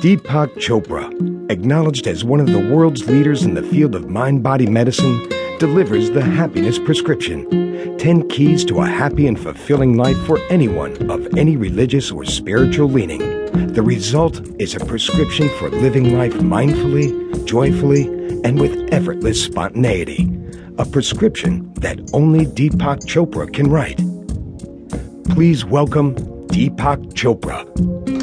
Deepak Chopra, acknowledged as one of the world's leaders in the field of mind body medicine, delivers the happiness prescription 10 keys to a happy and fulfilling life for anyone of any religious or spiritual leaning. The result is a prescription for living life mindfully, joyfully, and with effortless spontaneity. A prescription that only Deepak Chopra can write. Please welcome Deepak Chopra.